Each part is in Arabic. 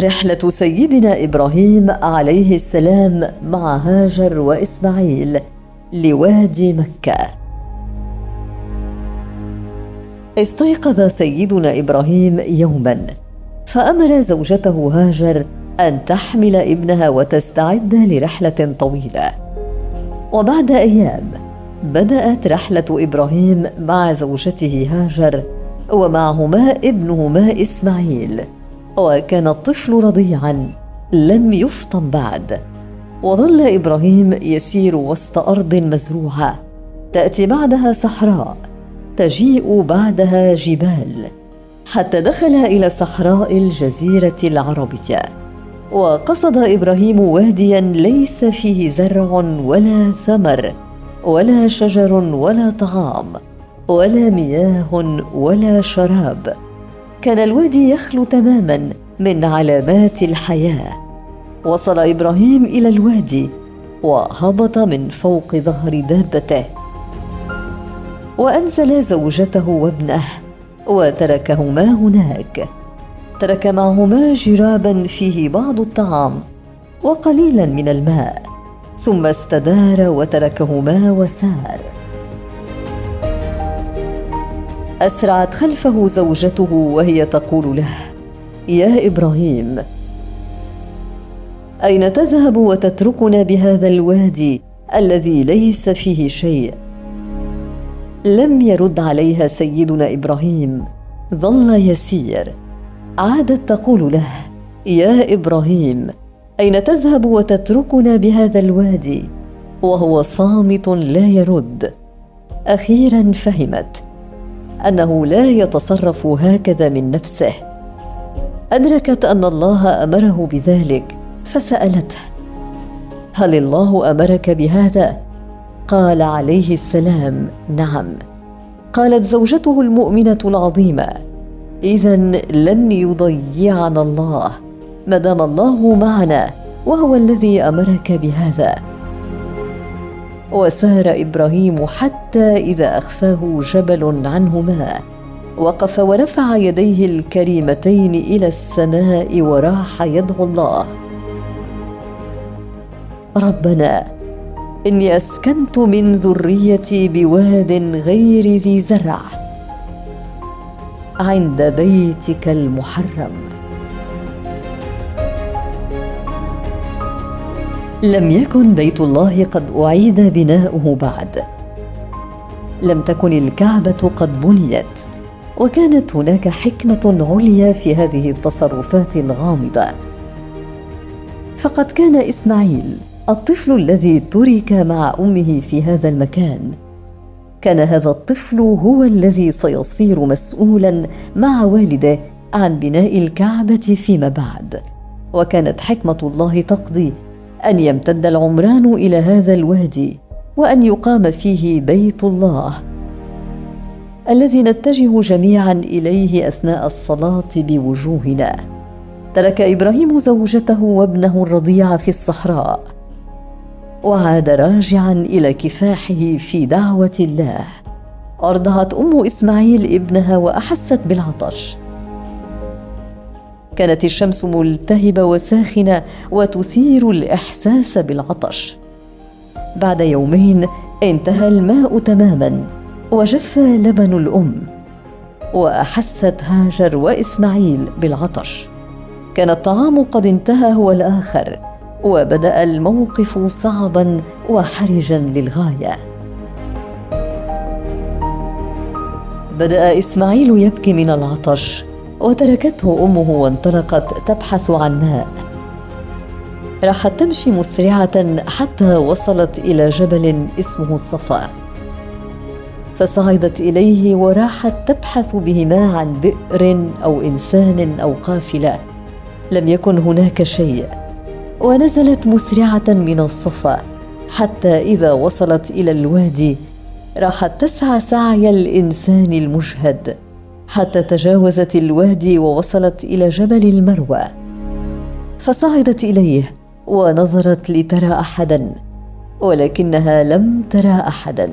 رحلة سيدنا إبراهيم عليه السلام مع هاجر وإسماعيل لوادي مكة. استيقظ سيدنا إبراهيم يوما فأمر زوجته هاجر أن تحمل ابنها وتستعد لرحلة طويلة. وبعد أيام بدأت رحلة إبراهيم مع زوجته هاجر ومعهما ابنهما إسماعيل. وكان الطفل رضيعا. لم يفطم بعد. وظل إبراهيم يسير وسط أرض مزروعة. تأتي بعدها صحراء. تجيء بعدها جبال. حتى دخل إلى صحراء الجزيرة العربية. وقصد إبراهيم واديا ليس فيه زرع ولا ثمر ولا شجر ولا طعام ولا مياه ولا شراب. كان الوادي يخلو تماما من علامات الحياة. وصل إبراهيم إلى الوادي وهبط من فوق ظهر دابته. وأنزل زوجته وابنه وتركهما هناك. ترك معهما جرابا فيه بعض الطعام وقليلا من الماء. ثم استدار وتركهما وسار. أسرعت خلفه زوجته وهي تقول له يا إبراهيم أين تذهب وتتركنا بهذا الوادي الذي ليس فيه شيء؟ لم يرد عليها سيدنا إبراهيم. ظل يسير. عادت تقول له يا إبراهيم أين تذهب وتتركنا بهذا الوادي؟ وهو صامت لا يرد. أخيرا فهمت. أنه لا يتصرف هكذا من نفسه. أدركت أن الله أمره بذلك فسألته هل الله أمرك بهذا؟ قال عليه السلام نعم. قالت زوجته المؤمنة العظيمة إذا لن يضيعنا الله. ما دام الله معنا وهو الذي أمرك بهذا. وسار إبراهيم حتى إذا أخفاه جبل عنهما وقف ورفع يديه الكريمتين إلى السماء وراح يدعو الله. ربنا إني أسكنت من ذريتي بواد غير ذي زرع. عند بيتك المحرم. لم يكن بيت الله قد أعيد بناؤه بعد. لم تكن الكعبة قد بنيت. وكانت هناك حكمة عليا في هذه التصرفات الغامضة. فقد كان إسماعيل الطفل الذي ترك مع أمه في هذا المكان. كان هذا الطفل هو الذي سيصير مسؤولا مع والده عن بناء الكعبة فيما بعد. وكانت حكمة الله تقضي أن يمتد العمران إلى هذا الوادي وأن يقام فيه بيت الله الذي نتجه جميعا إليه أثناء الصلاة بوجوهنا. ترك إبراهيم زوجته وابنه الرضيع في الصحراء وعاد راجعا إلى كفاحه في دعوة الله. أرضعت أم إسماعيل ابنها وأحست بالعطش. كانت الشمس ملتهبة وساخنة وتثير الإحساس بالعطش. بعد يومين انتهى الماء تماما وجف لبن الأم وأحست هاجر وإسماعيل بالعطش. كان الطعام قد انتهى هو الآخر وبدأ الموقف صعبا وحرجا للغاية. بدأ إسماعيل يبكي من العطش وتركته أمه وانطلقت تبحث عن ماء راحت تمشي مسرعة حتى وصلت إلى جبل اسمه الصفا. فصعدت إليه وراحت تبحث بهما عن بئر أو إنسان أو قافلة. لم يكن هناك شيء. ونزلت مسرعة من الصفا. حتى إذا وصلت إلى الوادي راحت تسعى سعي الإنسان المجهد حتى تجاوزت الوادي ووصلت إلى جبل المروى. فصعدت إليه ونظرت لترى احدا ولكنها لم ترى احدا.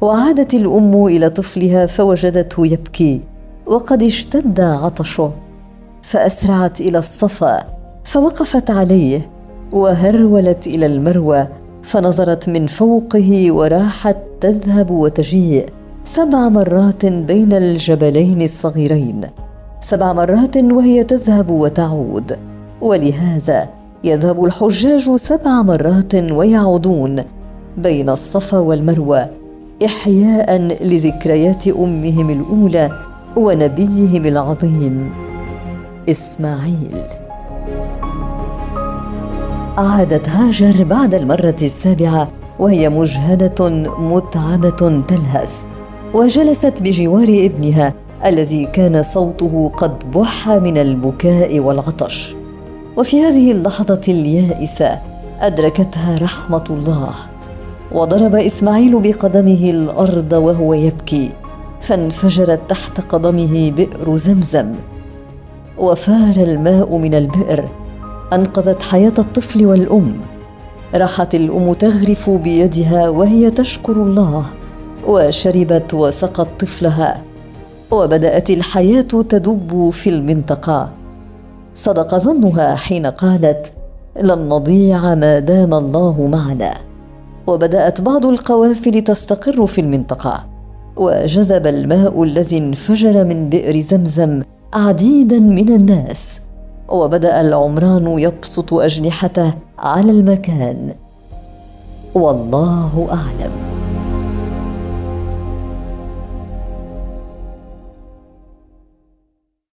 وعادت الأم إلى طفلها فوجدته يبكي وقد اشتد عطشه. فأسرعت إلى الصفا فوقفت عليه وهرولت إلى المروى فنظرت من فوقه وراحت تذهب وتجيء. سبع مرات بين الجبلين الصغيرين. سبع مرات وهي تذهب وتعود. ولهذا يذهب الحجاج سبع مرات ويعودون بين الصفا والمروة إحياء لذكريات أمهم الأولى ونبيهم العظيم إسماعيل. عادت هاجر بعد المرة السابعة وهي مجهدة متعبة تلهث. وجلست بجوار ابنها الذي كان صوته قد بح من البكاء والعطش. وفي هذه اللحظة اليائسة أدركتها رحمة الله. وضرب إسماعيل بقدمه الأرض وهو يبكي فانفجرت تحت قدمه بئر زمزم. وفار الماء من البئر أنقذت حياة الطفل والأم. راحت الأم تغرف بيدها وهي تشكر الله. وشربت وسقت طفلها وبدأت الحياة تدب في المنطقة. صدق ظنها حين قالت لن نضيع ما دام الله معنا. وبدأت بعض القوافل تستقر في المنطقة. وجذب الماء الذي انفجر من بئر زمزم عديدا من الناس. وبدأ العمران يبسط أجنحته على المكان. والله أعلم.